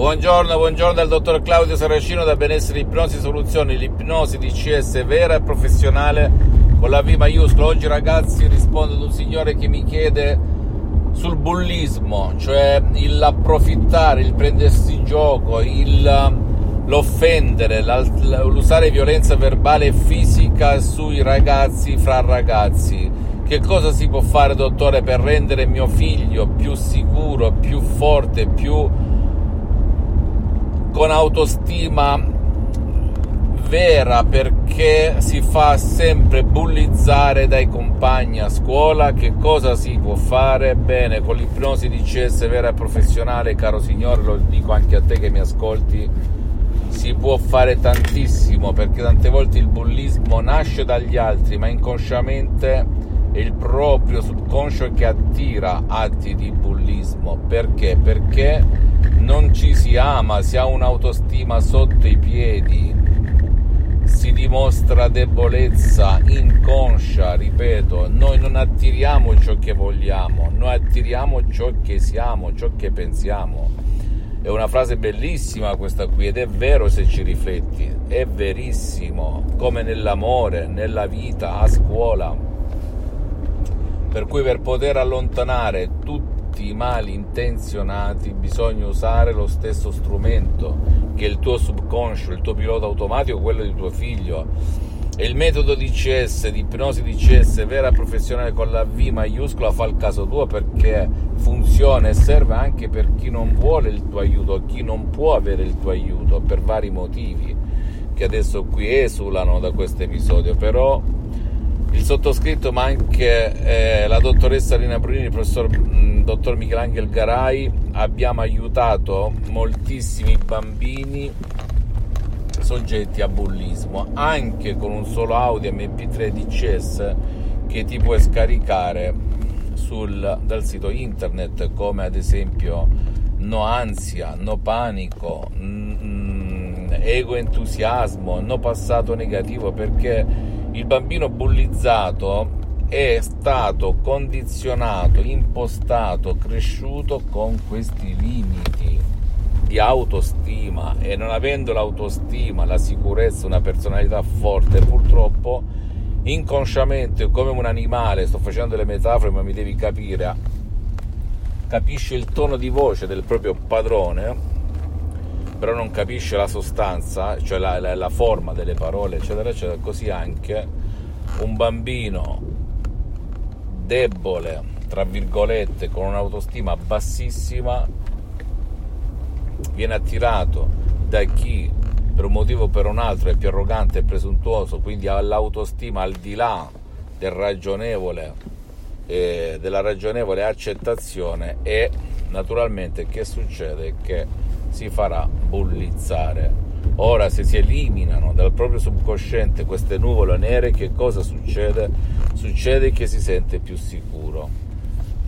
Buongiorno, buongiorno dal dottor Claudio Saracino da Benessere Ipnosi Soluzioni, l'ipnosi di CS vera e professionale con la V maiuscola. Oggi ragazzi rispondo ad un signore che mi chiede sul bullismo, cioè l'approfittare, il prendersi gioco, il, l'offendere, l'usare violenza verbale e fisica sui ragazzi fra ragazzi. Che cosa si può fare, dottore, per rendere mio figlio più sicuro, più forte, più con autostima vera perché si fa sempre bullizzare dai compagni a scuola. Che cosa si può fare? Bene, con l'ipnosi di CS vera e professionale, caro signore, lo dico anche a te che mi ascolti, si può fare tantissimo perché tante volte il bullismo nasce dagli altri, ma inconsciamente è il proprio subconscio che attira atti di bullismo. Perché? Perché non ci si ama, si ha un'autostima sotto i piedi si dimostra debolezza inconscia, ripeto, noi non attiriamo ciò che vogliamo, noi attiriamo ciò che siamo, ciò che pensiamo. È una frase bellissima questa qui ed è vero se ci rifletti, è verissimo, come nell'amore, nella vita, a scuola. Per cui per poter allontanare tutti i mali intenzionati bisogna usare lo stesso strumento che il tuo subconscio, il tuo pilota automatico, quello di tuo figlio. E il metodo di CS, di ipnosi di CS vera professionale con la V maiuscola fa il caso tuo perché funziona e serve anche per chi non vuole il tuo aiuto, chi non può avere il tuo aiuto per vari motivi che adesso qui esulano da questo episodio, però il sottoscritto, ma anche eh, la dottoressa Rina Brunini, il professor mh, mm, dottor Michelangelo Garai, abbiamo aiutato moltissimi bambini soggetti a bullismo, anche con un solo audio MP3 DCS che ti puoi scaricare sul, dal sito internet, come ad esempio No Ansia, No Panico, mh, mm, Ego Entusiasmo, No Passato Negativo, perché il bambino bullizzato è stato condizionato, impostato, cresciuto con questi limiti di autostima e non avendo l'autostima, la sicurezza, una personalità forte, purtroppo inconsciamente come un animale, sto facendo le metafore ma mi devi capire, capisce il tono di voce del proprio padrone però non capisce la sostanza, cioè la, la, la forma delle parole, eccetera, eccetera, così anche un bambino debole, tra virgolette, con un'autostima bassissima, viene attirato da chi per un motivo o per un altro è più arrogante e presuntuoso, quindi ha l'autostima al di là del ragionevole, eh, della ragionevole accettazione e naturalmente che succede? Che si farà bullizzare. Ora, se si eliminano dal proprio subconsciente queste nuvole nere, che cosa succede? Succede che si sente più sicuro.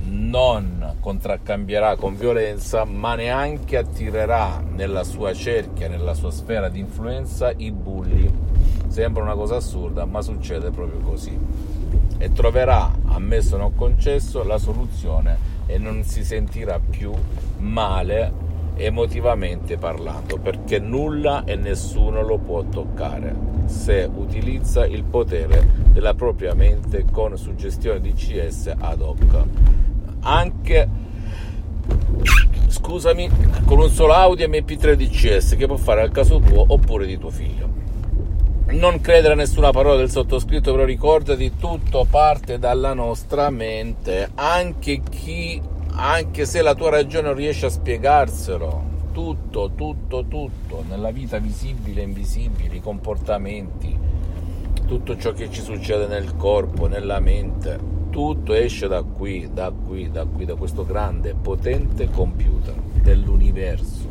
Non contraccambierà con violenza, ma neanche attirerà nella sua cerchia, nella sua sfera di influenza i bulli. Sembra una cosa assurda, ma succede proprio così. E troverà, ammesso non concesso, la soluzione e non si sentirà più male emotivamente parlando, perché nulla e nessuno lo può toccare se utilizza il potere della propria mente con suggestione di CS ad hoc. Anche scusami, con un solo audio MP3 DCS che può fare al caso tuo oppure di tuo figlio. Non credere a nessuna parola del sottoscritto, però ricordati tutto parte dalla nostra mente, anche chi anche se la tua ragione non riesce a spiegarselo. Tutto, tutto, tutto, nella vita visibile e invisibile, i comportamenti, tutto ciò che ci succede nel corpo, nella mente, tutto esce da qui, da qui, da qui, da questo grande, potente computer dell'universo.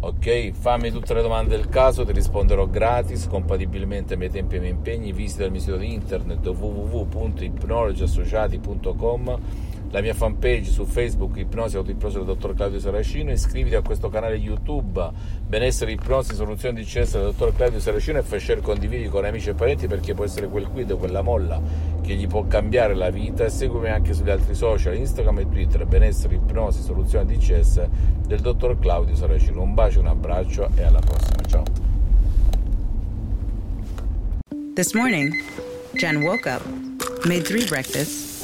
Ok, fammi tutte le domande del caso, ti risponderò gratis, compatibilmente ai miei tempi e ai miei impegni. Visita il mio sito di internet www.ipnologiassociati.com la mia fanpage su Facebook Ipnosi Autoipnosi del dottor Claudio Saracino, iscriviti a questo canale YouTube Benessere Ipnosi Soluzioni di CS del dottor Claudio Saracino e fai share condividi con amici e parenti perché può essere quel quid, quella molla che gli può cambiare la vita e seguimi anche sugli altri social, Instagram e Twitter Benessere Ipnosi Soluzioni di CS del dottor Claudio Saracino. Un bacio, un abbraccio e alla prossima. Ciao. This morning, Jen woke up, made three breakfasts